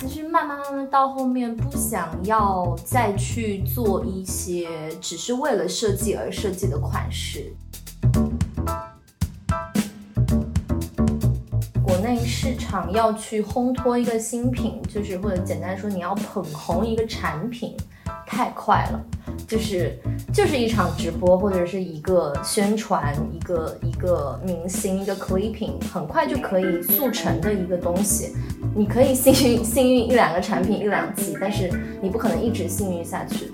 其实慢慢慢慢到后面，不想要再去做一些只是为了设计而设计的款式。国内市场要去烘托一个新品，就是或者简单说，你要捧红一个产品，太快了。就是就是一场直播或者是一个宣传，一个一个明星，一个 clipping，很快就可以速成的一个东西。你可以幸运幸运一两个产品一两期，但是你不可能一直幸运下去。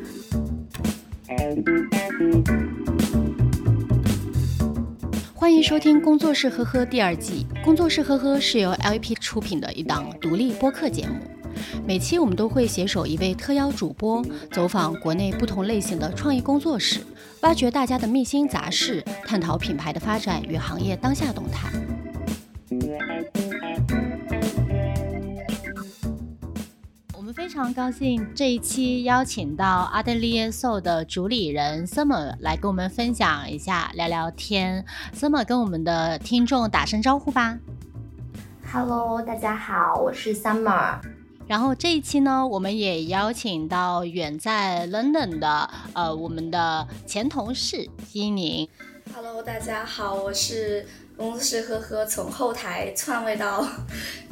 欢迎收听《工作室呵呵》第二季，《工作室呵呵》是由 LP 出品的一档独立播客节目。每期我们都会携手一位特邀主播，走访国内不同类型的创意工作室，挖掘大家的秘辛杂事，探讨品牌的发展与行业当下动态。我们非常高兴这一期邀请到 Atelier Soul 的主理人 Summer 来跟我们分享一下，聊聊天。Summer 跟我们的听众打声招呼吧。Hello，大家好，我是 Summer。然后这一期呢，我们也邀请到远在 London 的呃我们的前同事伊宁。Hello，大家好，我是公司室呵呵从后台篡位到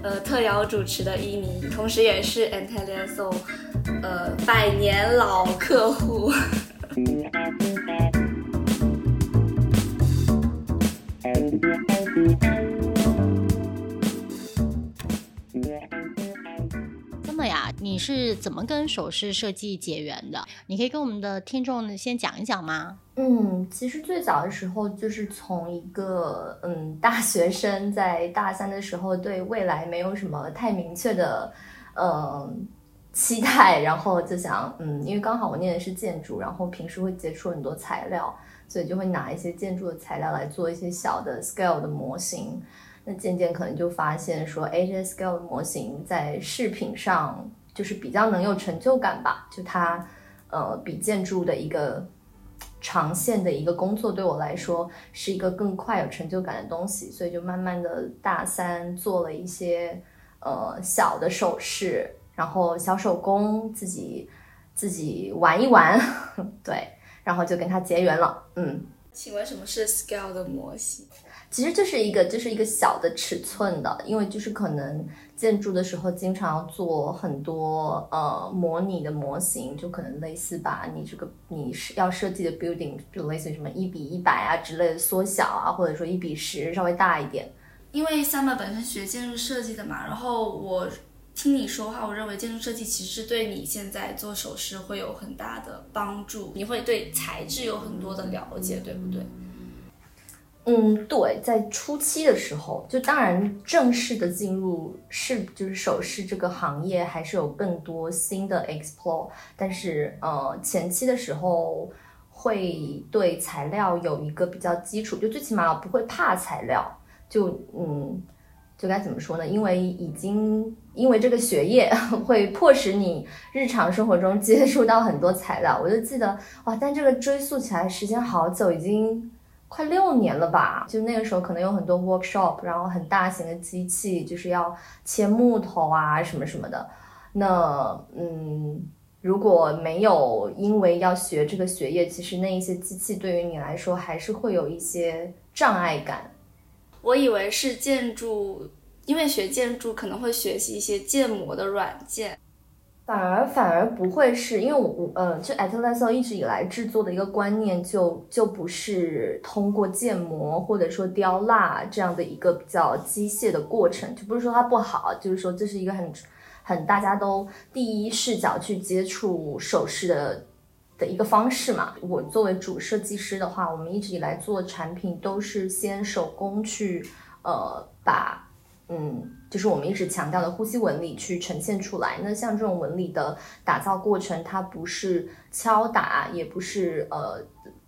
呃特邀主持的伊宁，同时也是 Anteliaso 呃百年老客户。真的呀你是怎么跟首饰设计结缘的？你可以跟我们的听众先讲一讲吗？嗯，其实最早的时候就是从一个嗯大学生在大三的时候，对未来没有什么太明确的嗯期待，然后就想嗯，因为刚好我念的是建筑，然后平时会接触很多材料，所以就会拿一些建筑的材料来做一些小的 scale 的模型。那渐渐可能就发现说，哎，这 scale 的模型在饰品上。就是比较能有成就感吧，就它，呃，比建筑的一个长线的一个工作对我来说是一个更快有成就感的东西，所以就慢慢的大三做了一些呃小的首饰，然后小手工自己自己玩一玩，对，然后就跟他结缘了，嗯。请问什么是 scale 的模型？其实就是一个就是一个小的尺寸的，因为就是可能建筑的时候经常要做很多呃模拟的模型，就可能类似把你这个你是要设计的 building 就类似于什么一比一百啊之类的缩小啊，或者说一比十稍微大一点。因为 Summer 本身学建筑设计的嘛，然后我听你说话，我认为建筑设计其实对你现在做首饰会有很大的帮助，你会对材质有很多的了解，对不对？嗯，对，在初期的时候，就当然正式的进入是就是首饰这个行业，还是有更多新的 explore。但是呃，前期的时候会对材料有一个比较基础，就最起码不会怕材料。就嗯，就该怎么说呢？因为已经因为这个学业 会迫使你日常生活中接触到很多材料。我就记得哇，但这个追溯起来时间好久，已经。快六年了吧，就那个时候可能有很多 workshop，然后很大型的机器，就是要切木头啊什么什么的。那嗯，如果没有因为要学这个学业，其实那一些机器对于你来说还是会有一些障碍感。我以为是建筑，因为学建筑可能会学习一些建模的软件。反而反而不会是因为我呃，就 Atelier 一直以来制作的一个观念就就不是通过建模或者说雕蜡这样的一个比较机械的过程，就不是说它不好，就是说这是一个很很大家都第一视角去接触首饰的的一个方式嘛。我作为主设计师的话，我们一直以来做产品都是先手工去呃把。嗯，就是我们一直强调的呼吸纹理去呈现出来。那像这种纹理的打造过程，它不是敲打，也不是呃。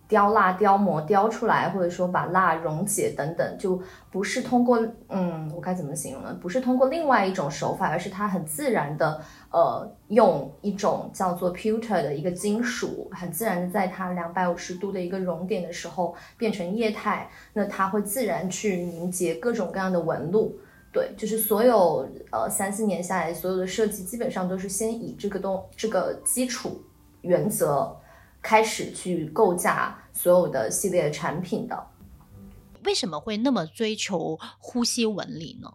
雕蜡、雕模雕出来，或者说把蜡溶解等等，就不是通过嗯，我该怎么形容呢？不是通过另外一种手法，而是它很自然的，呃，用一种叫做 pewter 的一个金属，很自然的在它两百五十度的一个熔点的时候变成液态，那它会自然去凝结各种各样的纹路。对，就是所有呃三四年下来，所有的设计基本上都是先以这个东这个基础原则开始去构架所有的系列产品的。为什么会那么追求呼吸纹理呢？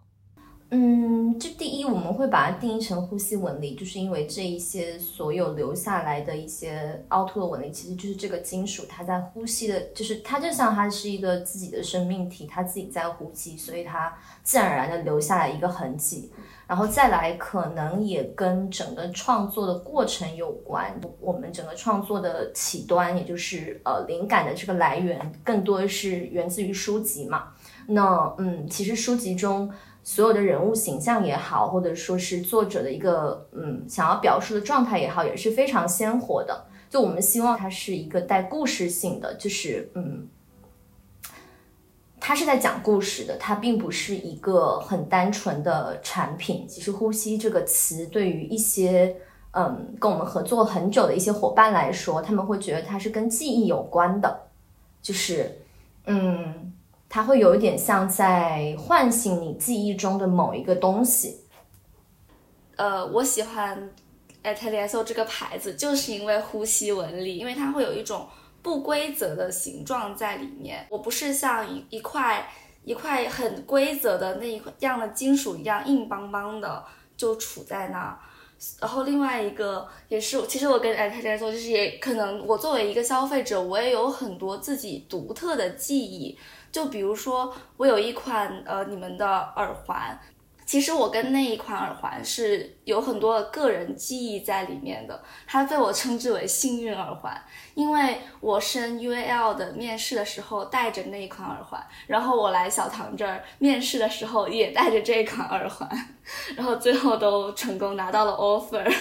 嗯，这第一我们会把它定义成呼吸纹理，就是因为这一些所有留下来的一些凹凸的纹理，其实就是这个金属它在呼吸的，就是它就像它是一个自己的生命体，它自己在呼吸，所以它自然而然的留下来一个痕迹。然后再来，可能也跟整个创作的过程有关。我们整个创作的起端，也就是呃灵感的这个来源，更多的是源自于书籍嘛。那嗯，其实书籍中。所有的人物形象也好，或者说是作者的一个嗯想要表述的状态也好，也是非常鲜活的。就我们希望它是一个带故事性的，就是嗯，它是在讲故事的，它并不是一个很单纯的产品。其实“呼吸”这个词对于一些嗯跟我们合作很久的一些伙伴来说，他们会觉得它是跟记忆有关的，就是嗯。它会有一点像在唤醒你记忆中的某一个东西。呃，我喜欢 Atelier 这个牌子，就是因为呼吸纹理，因为它会有一种不规则的形状在里面。我不是像一一块一块很规则的那一块样的金属一样硬邦邦的就杵在那儿。然后另外一个也是，其实我跟 Atelier 就是也可能我作为一个消费者，我也有很多自己独特的记忆。就比如说，我有一款呃，你们的耳环，其实我跟那一款耳环是有很多个人记忆在里面的，它被我称之为幸运耳环，因为我升 UAL 的面试的时候戴着那一款耳环，然后我来小唐这儿面试的时候也戴着这款耳环，然后最后都成功拿到了 offer。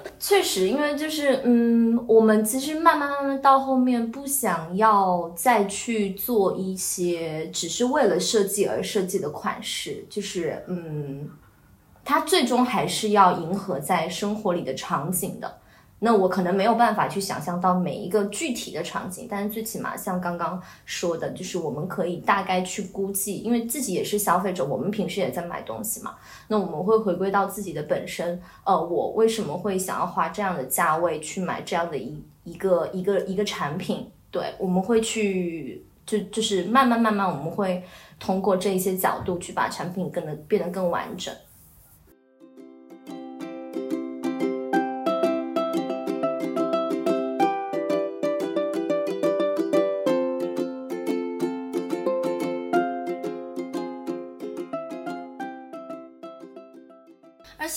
确实，因为就是，嗯，我们其实慢慢慢慢到后面不想要再去做一些只是为了设计而设计的款式，就是，嗯，它最终还是要迎合在生活里的场景的。那我可能没有办法去想象到每一个具体的场景，但是最起码像刚刚说的，就是我们可以大概去估计，因为自己也是消费者，我们平时也在买东西嘛。那我们会回归到自己的本身，呃，我为什么会想要花这样的价位去买这样的一一个一个一个产品？对，我们会去就就是慢慢慢慢，我们会通过这一些角度去把产品更的变得更完整。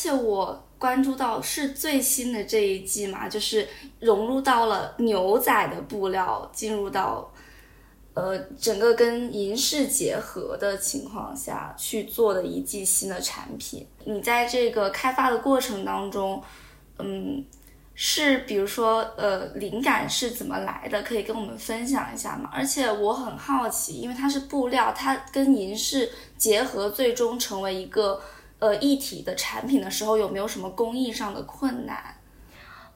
且我关注到是最新的这一季嘛，就是融入到了牛仔的布料，进入到呃整个跟银饰结合的情况下去做的一季新的产品。你在这个开发的过程当中，嗯，是比如说呃灵感是怎么来的，可以跟我们分享一下吗？而且我很好奇，因为它是布料，它跟银饰结合，最终成为一个。呃，一体的产品的时候有没有什么工艺上的困难？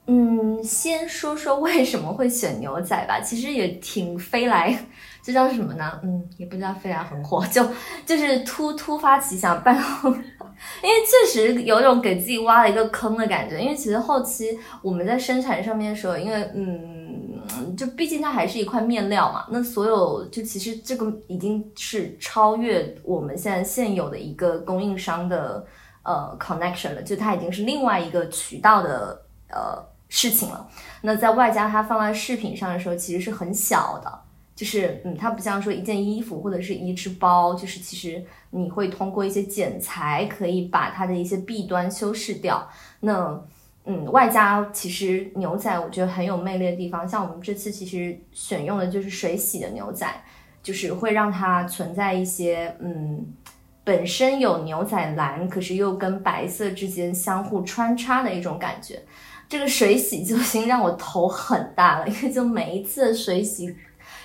嗯，先说说为什么会选牛仔吧。其实也挺飞来，这叫什么呢？嗯，也不知道飞来横祸，就就是突突发奇想办，因为确实有种给自己挖了一个坑的感觉。因为其实后期我们在生产上面的时候，因为嗯。嗯，就毕竟它还是一块面料嘛，那所有就其实这个已经是超越我们现在现有的一个供应商的呃 connection 了，就它已经是另外一个渠道的呃事情了。那在外加它放在饰品上的时候，其实是很小的，就是嗯，它不像说一件衣服或者是一只包，就是其实你会通过一些剪裁可以把它的一些弊端修饰掉。那嗯，外加其实牛仔我觉得很有魅力的地方，像我们这次其实选用的就是水洗的牛仔，就是会让它存在一些嗯，本身有牛仔蓝，可是又跟白色之间相互穿插的一种感觉。这个水洗就已经让我头很大了，因为就每一次的水洗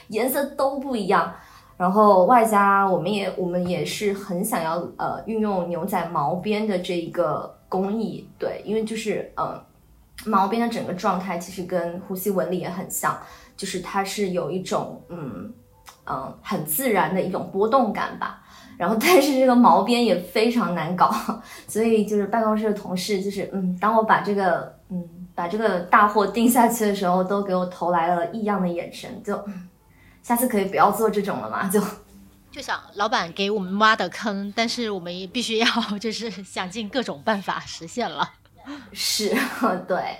颜色都不一样，然后外加我们也我们也是很想要呃运用牛仔毛边的这一个。工艺对，因为就是嗯，毛边的整个状态其实跟呼吸纹理也很像，就是它是有一种嗯嗯很自然的一种波动感吧。然后但是这个毛边也非常难搞，所以就是办公室的同事就是嗯，当我把这个嗯把这个大货定下去的时候，都给我投来了异样的眼神，就下次可以不要做这种了嘛，就就想老板给我们挖的坑，但是我们也必须要 就是想尽各种办法实现了，是 对。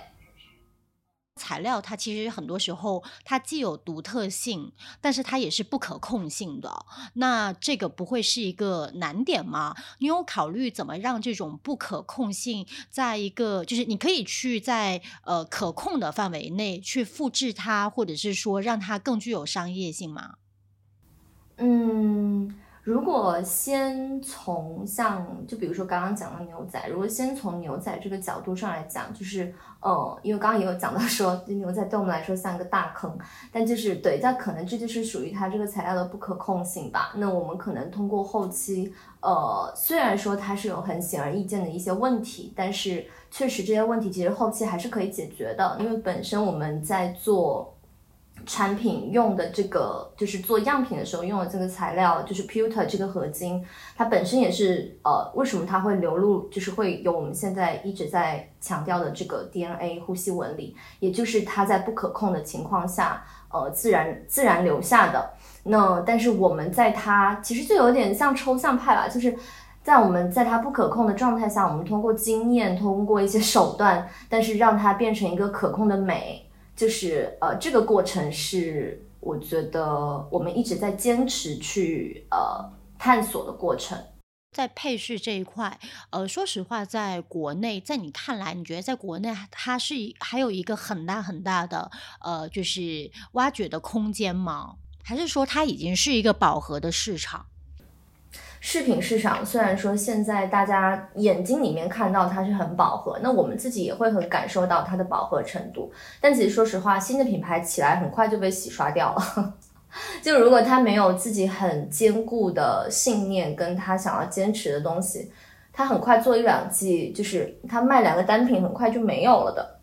材料它其实很多时候它既有独特性，但是它也是不可控性的。那这个不会是一个难点吗？你有考虑怎么让这种不可控性在一个就是你可以去在呃可控的范围内去复制它，或者是说让它更具有商业性吗？嗯。如果先从像就比如说刚刚讲的牛仔，如果先从牛仔这个角度上来讲，就是呃，因为刚刚也有讲到说牛仔对我们来说像个大坑，但就是对，但可能这就是属于它这个材料的不可控性吧。那我们可能通过后期，呃，虽然说它是有很显而易见的一些问题，但是确实这些问题其实后期还是可以解决的，因为本身我们在做。产品用的这个就是做样品的时候用的这个材料，就是 pewter 这个合金，它本身也是呃，为什么它会流入，就是会有我们现在一直在强调的这个 DNA 呼吸纹理，也就是它在不可控的情况下，呃，自然自然留下的。那但是我们在它其实就有点像抽象派吧，就是在我们在它不可控的状态下，我们通过经验，通过一些手段，但是让它变成一个可控的美。就是呃，这个过程是我觉得我们一直在坚持去呃探索的过程。在配饰这一块，呃，说实话，在国内，在你看来，你觉得在国内它是还有一个很大很大的呃，就是挖掘的空间吗？还是说它已经是一个饱和的市场？饰品市场虽然说现在大家眼睛里面看到它是很饱和，那我们自己也会很感受到它的饱和程度。但其实说实话，新的品牌起来很快就被洗刷掉了。就如果他没有自己很坚固的信念，跟他想要坚持的东西，他很快做一两季，就是他卖两个单品很快就没有了的。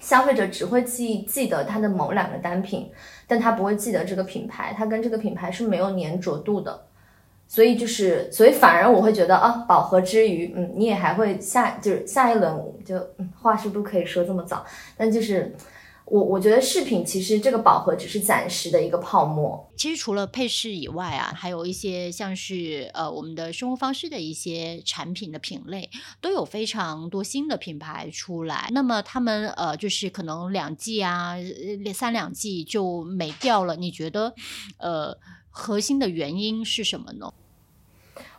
消费者只会记记得他的某两个单品，但他不会记得这个品牌，他跟这个品牌是没有粘着度的。所以就是，所以反而我会觉得啊，饱和之余，嗯，你也还会下，就是下一轮就，嗯，话是不可以说这么早，但就是我我觉得饰品其实这个饱和只是暂时的一个泡沫。其实除了配饰以外啊，还有一些像是呃我们的生活方式的一些产品的品类，都有非常多新的品牌出来。那么他们呃就是可能两季啊，三两季就没掉了。你觉得呃核心的原因是什么呢？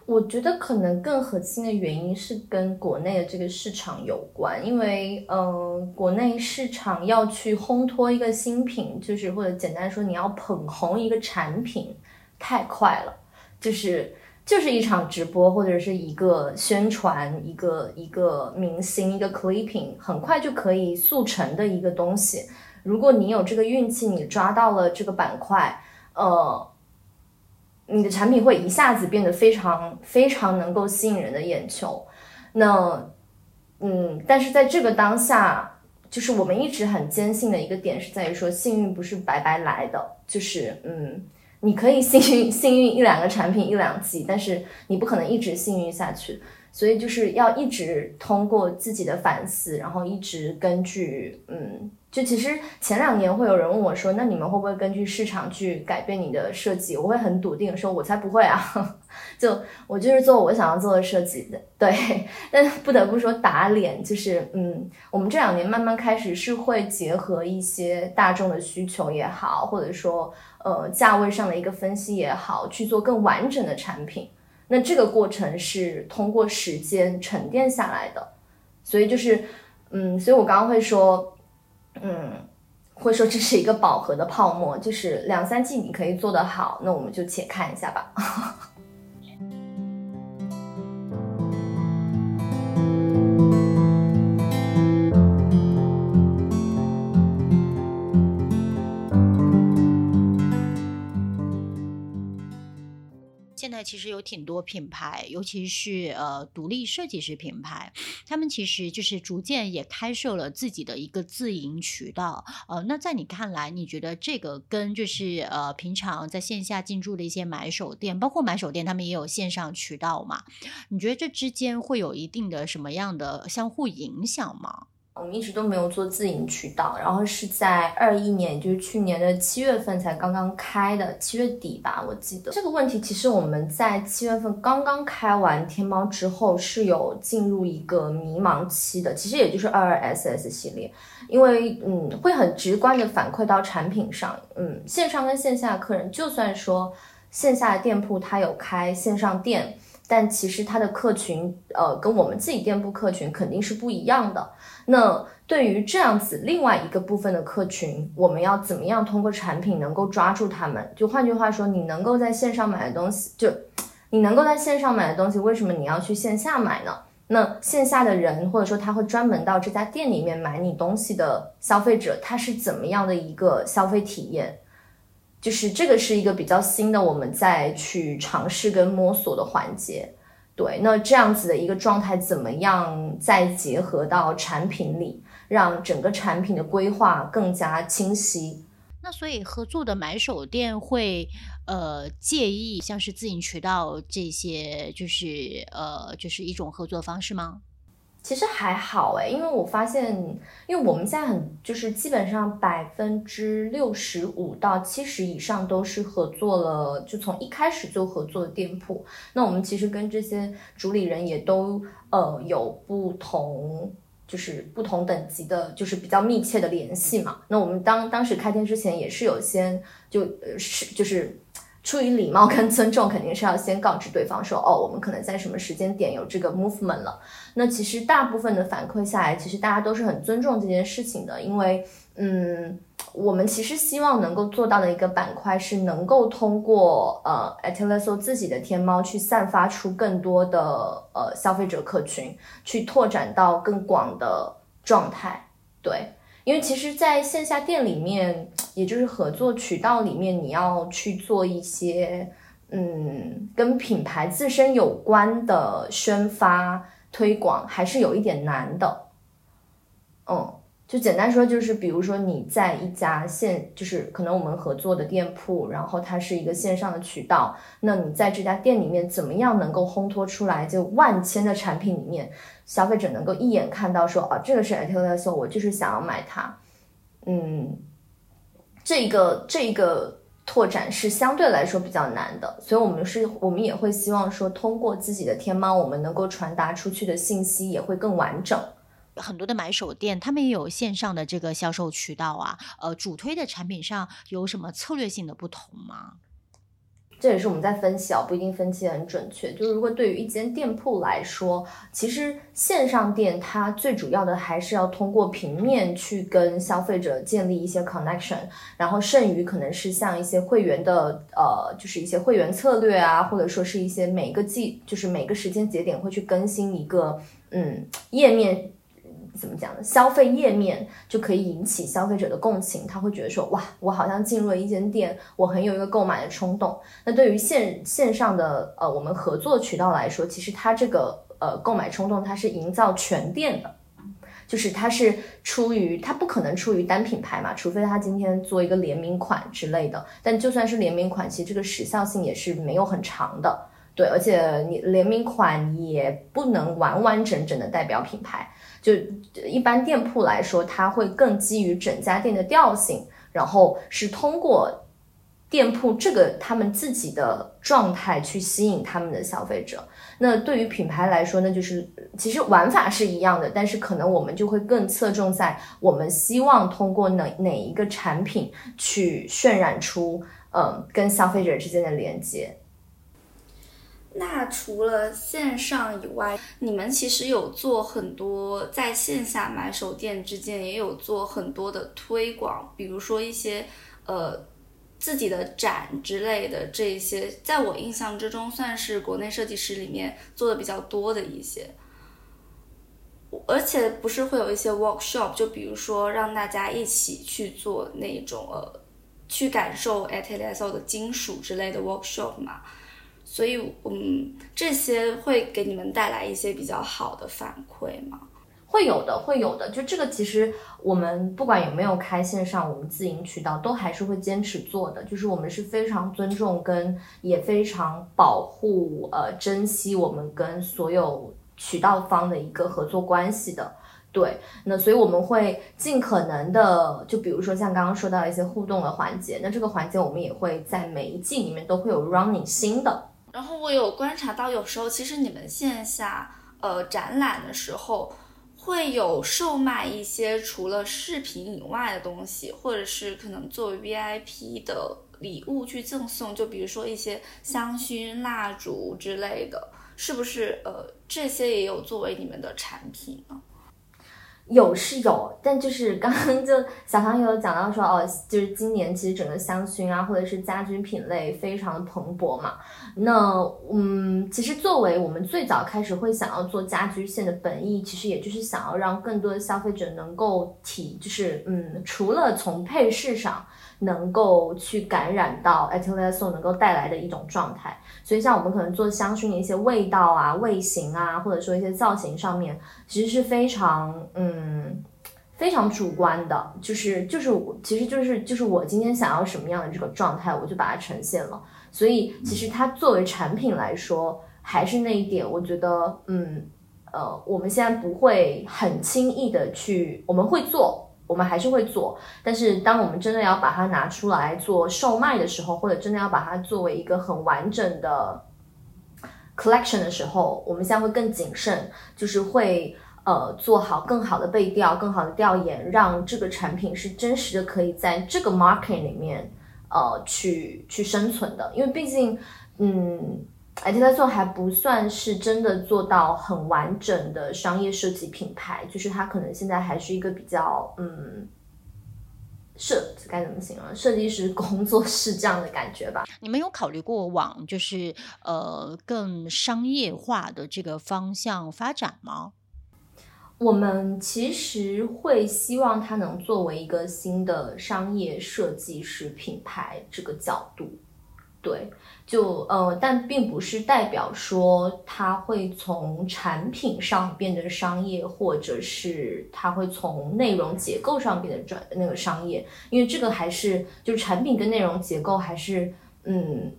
我觉得可能更核心的原因是跟国内的这个市场有关，因为嗯，国内市场要去烘托一个新品，就是或者简单说，你要捧红一个产品，太快了，就是就是一场直播或者是一个宣传，一个一个明星，一个 clipping，很快就可以速成的一个东西。如果你有这个运气，你抓到了这个板块，呃。你的产品会一下子变得非常非常能够吸引人的眼球，那，嗯，但是在这个当下，就是我们一直很坚信的一个点是在于说，幸运不是白白来的，就是嗯，你可以幸运幸运一两个产品一两季，但是你不可能一直幸运下去，所以就是要一直通过自己的反思，然后一直根据嗯。就其实前两年会有人问我说，那你们会不会根据市场去改变你的设计？我会很笃定说，我才不会啊！就我就是做我想要做的设计的，对。但不得不说打脸，就是嗯，我们这两年慢慢开始是会结合一些大众的需求也好，或者说呃价位上的一个分析也好，去做更完整的产品。那这个过程是通过时间沉淀下来的，所以就是嗯，所以我刚刚会说。嗯，会说这是一个饱和的泡沫，就是两三季你可以做得好，那我们就且看一下吧。其实有挺多品牌，尤其是呃独立设计师品牌，他们其实就是逐渐也开设了自己的一个自营渠道。呃，那在你看来，你觉得这个跟就是呃平常在线下进驻的一些买手店，包括买手店，他们也有线上渠道嘛？你觉得这之间会有一定的什么样的相互影响吗？我们一直都没有做自营渠道，然后是在二一年，就是去年的七月份才刚刚开的，七月底吧，我记得这个问题，其实我们在七月份刚刚开完天猫之后，是有进入一个迷茫期的，其实也就是二二 SS 系列，因为嗯，会很直观的反馈到产品上，嗯，线上跟线下客人，就算说线下的店铺它有开线上店。但其实它的客群，呃，跟我们自己店铺客群肯定是不一样的。那对于这样子另外一个部分的客群，我们要怎么样通过产品能够抓住他们？就换句话说，你能够在线上买的东西，就你能够在线上买的东西，为什么你要去线下买呢？那线下的人，或者说他会专门到这家店里面买你东西的消费者，他是怎么样的一个消费体验？就是这个是一个比较新的，我们再去尝试跟摸索的环节。对，那这样子的一个状态，怎么样再结合到产品里，让整个产品的规划更加清晰？那所以合作的买手店会呃介意像是自营渠道这些，就是呃就是一种合作方式吗？其实还好哎，因为我发现，因为我们现在很就是基本上百分之六十五到七十以上都是合作了，就从一开始就合作的店铺。那我们其实跟这些主理人也都呃有不同，就是不同等级的，就是比较密切的联系嘛。那我们当当时开店之前也是有先就呃是就是。出于礼貌跟尊重，肯定是要先告知对方说，哦，我们可能在什么时间点有这个 movement 了。那其实大部分的反馈下来，其实大家都是很尊重这件事情的，因为，嗯，我们其实希望能够做到的一个板块是能够通过呃 a t l a s o 自己的天猫去散发出更多的呃消费者客群，去拓展到更广的状态，对。因为其实，在线下店里面，也就是合作渠道里面，你要去做一些，嗯，跟品牌自身有关的宣发推广，还是有一点难的，嗯。就简单说，就是比如说你在一家线，就是可能我们合作的店铺，然后它是一个线上的渠道，那你在这家店里面怎么样能够烘托出来，就万千的产品里面，消费者能够一眼看到说，哦，这个是 a t e l i e 我就是想要买它，嗯，这个这个拓展是相对来说比较难的，所以我们是，我们也会希望说，通过自己的天猫，我们能够传达出去的信息也会更完整。很多的买手店，他们也有线上的这个销售渠道啊。呃，主推的产品上有什么策略性的不同吗？这也是我们在分析啊，不一定分析很准确。就是如果对于一间店铺来说，其实线上店它最主要的还是要通过平面去跟消费者建立一些 connection，然后剩余可能是像一些会员的呃，就是一些会员策略啊，或者说是一些每个季，就是每个时间节点会去更新一个嗯页面。怎么讲呢？消费页面就可以引起消费者的共情，他会觉得说，哇，我好像进入了一间店，我很有一个购买的冲动。那对于线线上的呃我们合作渠道来说，其实它这个呃购买冲动，它是营造全店的，就是它是出于它不可能出于单品牌嘛，除非它今天做一个联名款之类的。但就算是联名款，其实这个时效性也是没有很长的，对，而且你联名款也不能完完整整的代表品牌。就一般店铺来说，它会更基于整家店的调性，然后是通过店铺这个他们自己的状态去吸引他们的消费者。那对于品牌来说，那就是其实玩法是一样的，但是可能我们就会更侧重在我们希望通过哪哪一个产品去渲染出，嗯，跟消费者之间的连接。那除了线上以外，你们其实有做很多在线下买手店之间也有做很多的推广，比如说一些呃自己的展之类的这一些，在我印象之中算是国内设计师里面做的比较多的一些，而且不是会有一些 workshop，就比如说让大家一起去做那种呃去感受 Atelier s o 的金属之类的 workshop 嘛。所以嗯，这些会给你们带来一些比较好的反馈吗？会有的，会有的。就这个，其实我们不管有没有开线上，我们自营渠道都还是会坚持做的。就是我们是非常尊重跟也非常保护呃珍惜我们跟所有渠道方的一个合作关系的。对，那所以我们会尽可能的，就比如说像刚刚说到一些互动的环节，那这个环节我们也会在每一季里面都会有 running 新的。然后我有观察到，有时候其实你们线下呃展览的时候。会有售卖一些除了饰品以外的东西，或者是可能作为 VIP 的礼物去赠送，就比如说一些香薰、蜡烛之类的，是不是？呃，这些也有作为你们的产品呢？有是有，但就是刚刚就小唐有讲到说，哦，就是今年其实整个香薰啊，或者是家居品类非常的蓬勃嘛。那嗯，其实作为我们最早开始会想要做家居线的本意，其实也就是想要让更多的消费者能够体，就是嗯，除了从配饰上。能够去感染到 a t e l i s o 能够带来的一种状态，所以像我们可能做香薰的一些味道啊、味型啊，或者说一些造型上面，其实是非常嗯非常主观的，就是就是其实就是就是我今天想要什么样的这个状态，我就把它呈现了。所以其实它作为产品来说，还是那一点，我觉得嗯呃，我们现在不会很轻易的去，我们会做。我们还是会做，但是当我们真的要把它拿出来做售卖的时候，或者真的要把它作为一个很完整的 collection 的时候，我们现在会更谨慎，就是会呃做好更好的背调、更好的调研，让这个产品是真实的可以在这个 market 里面呃去去生存的，因为毕竟嗯。I t l 还不算是真的做到很完整的商业设计品牌，就是它可能现在还是一个比较嗯，设该怎么形容？设计师工作室这样的感觉吧。你们有考虑过往就是呃更商业化的这个方向发展吗？我们其实会希望它能作为一个新的商业设计师品牌这个角度，对。就呃，但并不是代表说它会从产品上变得商业，或者是它会从内容结构上变得转那个商业，因为这个还是就产品跟内容结构还是嗯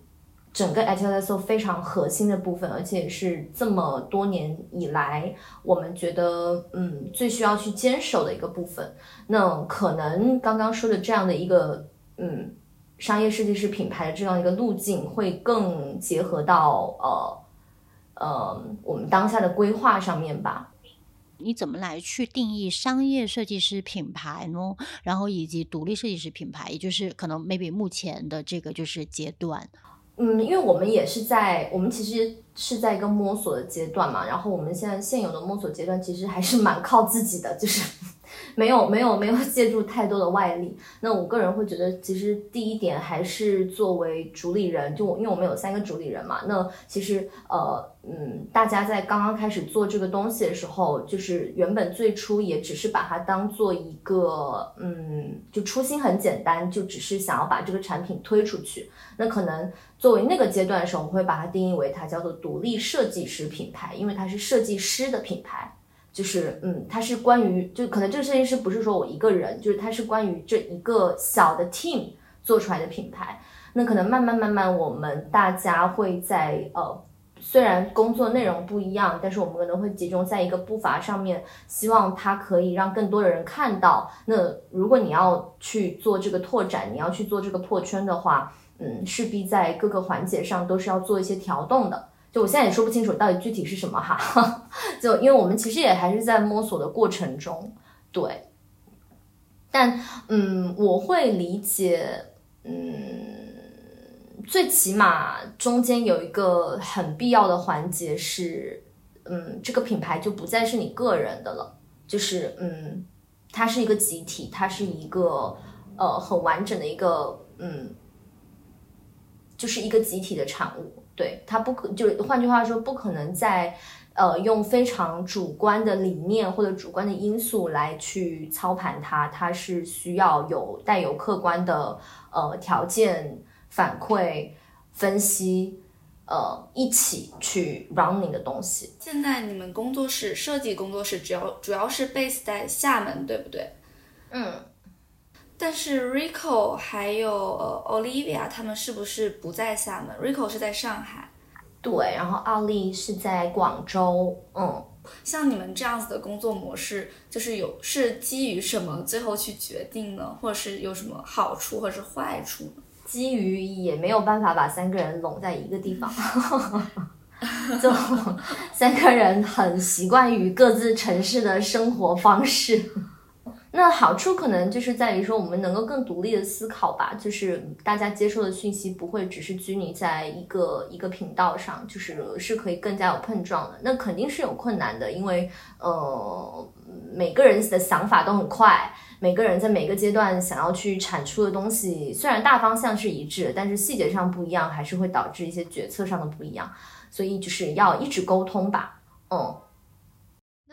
整个 a t l s o 非常核心的部分，而且是这么多年以来我们觉得嗯最需要去坚守的一个部分。那可能刚刚说的这样的一个嗯。商业设计师品牌的这样一个路径，会更结合到呃呃我们当下的规划上面吧。你怎么来去定义商业设计师品牌呢？然后以及独立设计师品牌，也就是可能 maybe 目前的这个就是阶段。嗯，因为我们也是在，我们其实是在一个摸索的阶段嘛。然后我们现在现有的摸索阶段，其实还是蛮靠自己的，就是。没有没有没有借助太多的外力，那我个人会觉得，其实第一点还是作为主理人，就因为我们有三个主理人嘛，那其实呃嗯，大家在刚刚开始做这个东西的时候，就是原本最初也只是把它当做一个嗯，就初心很简单，就只是想要把这个产品推出去。那可能作为那个阶段的时候，我会把它定义为它叫做独立设计师品牌，因为它是设计师的品牌。就是，嗯，它是关于，就可能这个设计师不是说我一个人，就是它是关于这一个小的 team 做出来的品牌。那可能慢慢慢慢，我们大家会在，呃，虽然工作内容不一样，但是我们可能会集中在一个步伐上面，希望它可以让更多的人看到。那如果你要去做这个拓展，你要去做这个破圈的话，嗯，势必在各个环节上都是要做一些调动的。就我现在也说不清楚到底具体是什么哈，就因为我们其实也还是在摸索的过程中，对。但嗯，我会理解，嗯，最起码中间有一个很必要的环节是，嗯，这个品牌就不再是你个人的了，就是嗯，它是一个集体，它是一个呃很完整的一个嗯，就是一个集体的产物。对他不可，就换句话说，不可能在呃用非常主观的理念或者主观的因素来去操盘它，它是需要有带有客观的呃条件反馈分析，呃一起去 running 的东西。现在你们工作室设计工作室主要主要是 base 在厦门，对不对？嗯，但是 Rico 还有呃 Olivia 他们是不是不在厦门？Rico 是在上海。对，然后奥利是在广州。嗯。像你们这样子的工作模式，就是有是基于什么最后去决定呢？或者是有什么好处或者是坏处呢？基于也没有办法把三个人拢在一个地方，就三个人很习惯于各自城市的生活方式。那好处可能就是在于说，我们能够更独立的思考吧，就是大家接受的讯息不会只是拘泥在一个一个频道上，就是是可以更加有碰撞的。那肯定是有困难的，因为呃每个人的想法都很快，每个人在每个阶段想要去产出的东西，虽然大方向是一致，但是细节上不一样，还是会导致一些决策上的不一样。所以就是要一直沟通吧，嗯。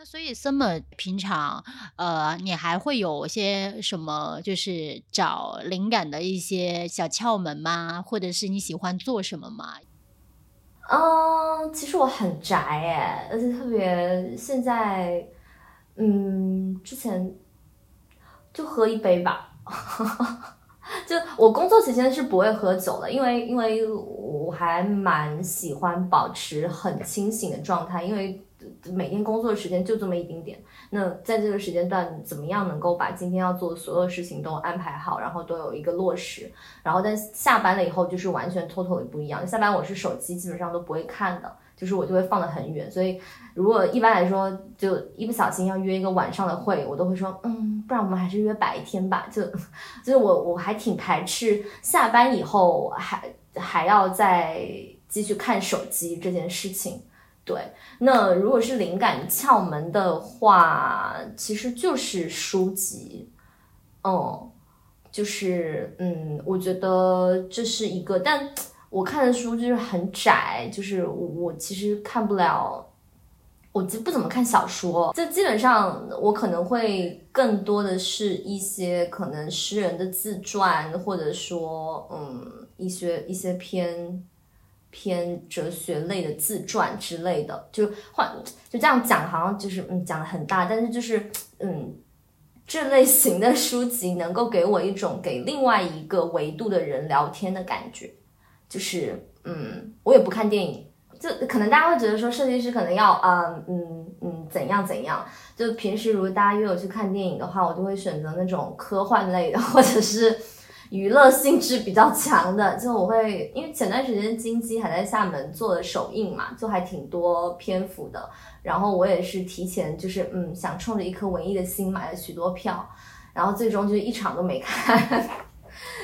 所以，summer 平常，呃，你还会有些什么，就是找灵感的一些小窍门吗？或者是你喜欢做什么吗？嗯，其实我很宅哎，而且特别现在，嗯，之前就喝一杯吧。就我工作期间是不会喝酒的，因为因为我还蛮喜欢保持很清醒的状态，因为。每天工作时间就这么一丁点，那在这个时间段，怎么样能够把今天要做的所有事情都安排好，然后都有一个落实，然后但下班了以后就是完全 totally 不一样。下班我是手机基本上都不会看的，就是我就会放得很远。所以如果一般来说就一不小心要约一个晚上的会，我都会说，嗯，不然我们还是约白天吧。就 就是我我还挺排斥下班以后还还要再继续看手机这件事情。对，那如果是灵感窍门的话，其实就是书籍，嗯，就是嗯，我觉得这是一个，但我看的书就是很窄，就是我我其实看不了，我就不怎么看小说，就基本上我可能会更多的是一些可能诗人的自传，或者说嗯一些一些偏。偏哲学类的自传之类的，就换就这样讲，好像就是嗯讲的很大，但是就是嗯这类型的书籍能够给我一种给另外一个维度的人聊天的感觉，就是嗯我也不看电影，就可能大家会觉得说设计师可能要嗯嗯嗯怎样怎样，就平时如果大家约我去看电影的话，我就会选择那种科幻类的或者是。娱乐性质比较强的，就我会，因为前段时间金鸡还在厦门做了首映嘛，就还挺多篇幅的。然后我也是提前，就是嗯，想冲着一颗文艺的心买了许多票，然后最终就一场都没看。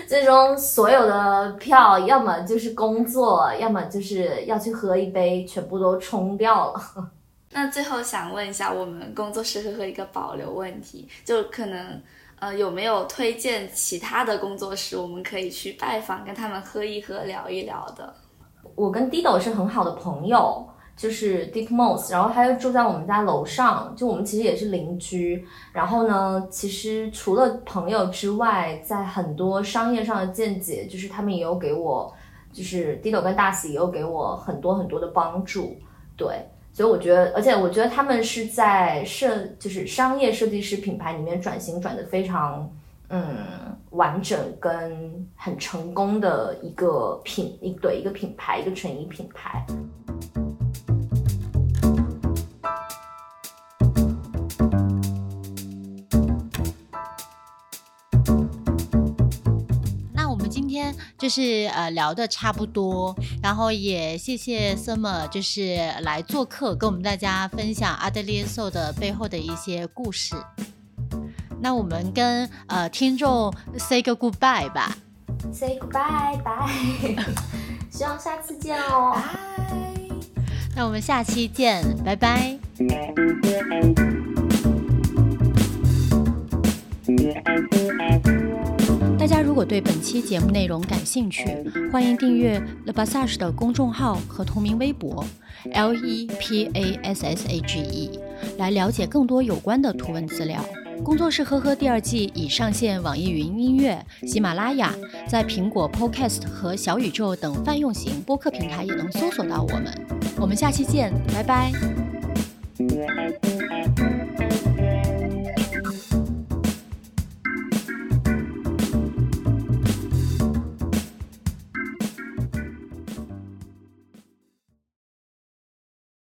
最终所有的票，要么就是工作，要么就是要去喝一杯，全部都冲掉了。那最后想问一下，我们工作室会和一个保留问题，就可能。呃，有没有推荐其他的工作室，我们可以去拜访，跟他们喝一喝，聊一聊的？我跟 Dido 是很好的朋友，就是 Deep Moss，然后他又住在我们家楼上，就我们其实也是邻居。然后呢，其实除了朋友之外，在很多商业上的见解，就是他们也有给我，就是 Dido 跟大喜也有给我很多很多的帮助，对。所以我觉得，而且我觉得他们是在设，就是商业设计师品牌里面转型转的非常，嗯，完整跟很成功的一个品一对一个品牌，一个成衣品牌。就是呃聊的差不多，然后也谢谢 Summer，就是来做客，跟我们大家分享阿德烈兽的背后的一些故事。那我们跟呃听众 say 个 goodbye 吧，say goodbye，拜，希望下次见哦，拜。那我们下期见，拜拜。大家如果对本期节目内容感兴趣，欢迎订阅 Le Passage 的公众号和同名微博 L E P A S S A G E，来了解更多有关的图文资料。工作室呵呵第二季已上线网易云音乐、喜马拉雅，在苹果 Podcast 和小宇宙等泛用型播客平台也能搜索到我们。我们下期见，拜拜。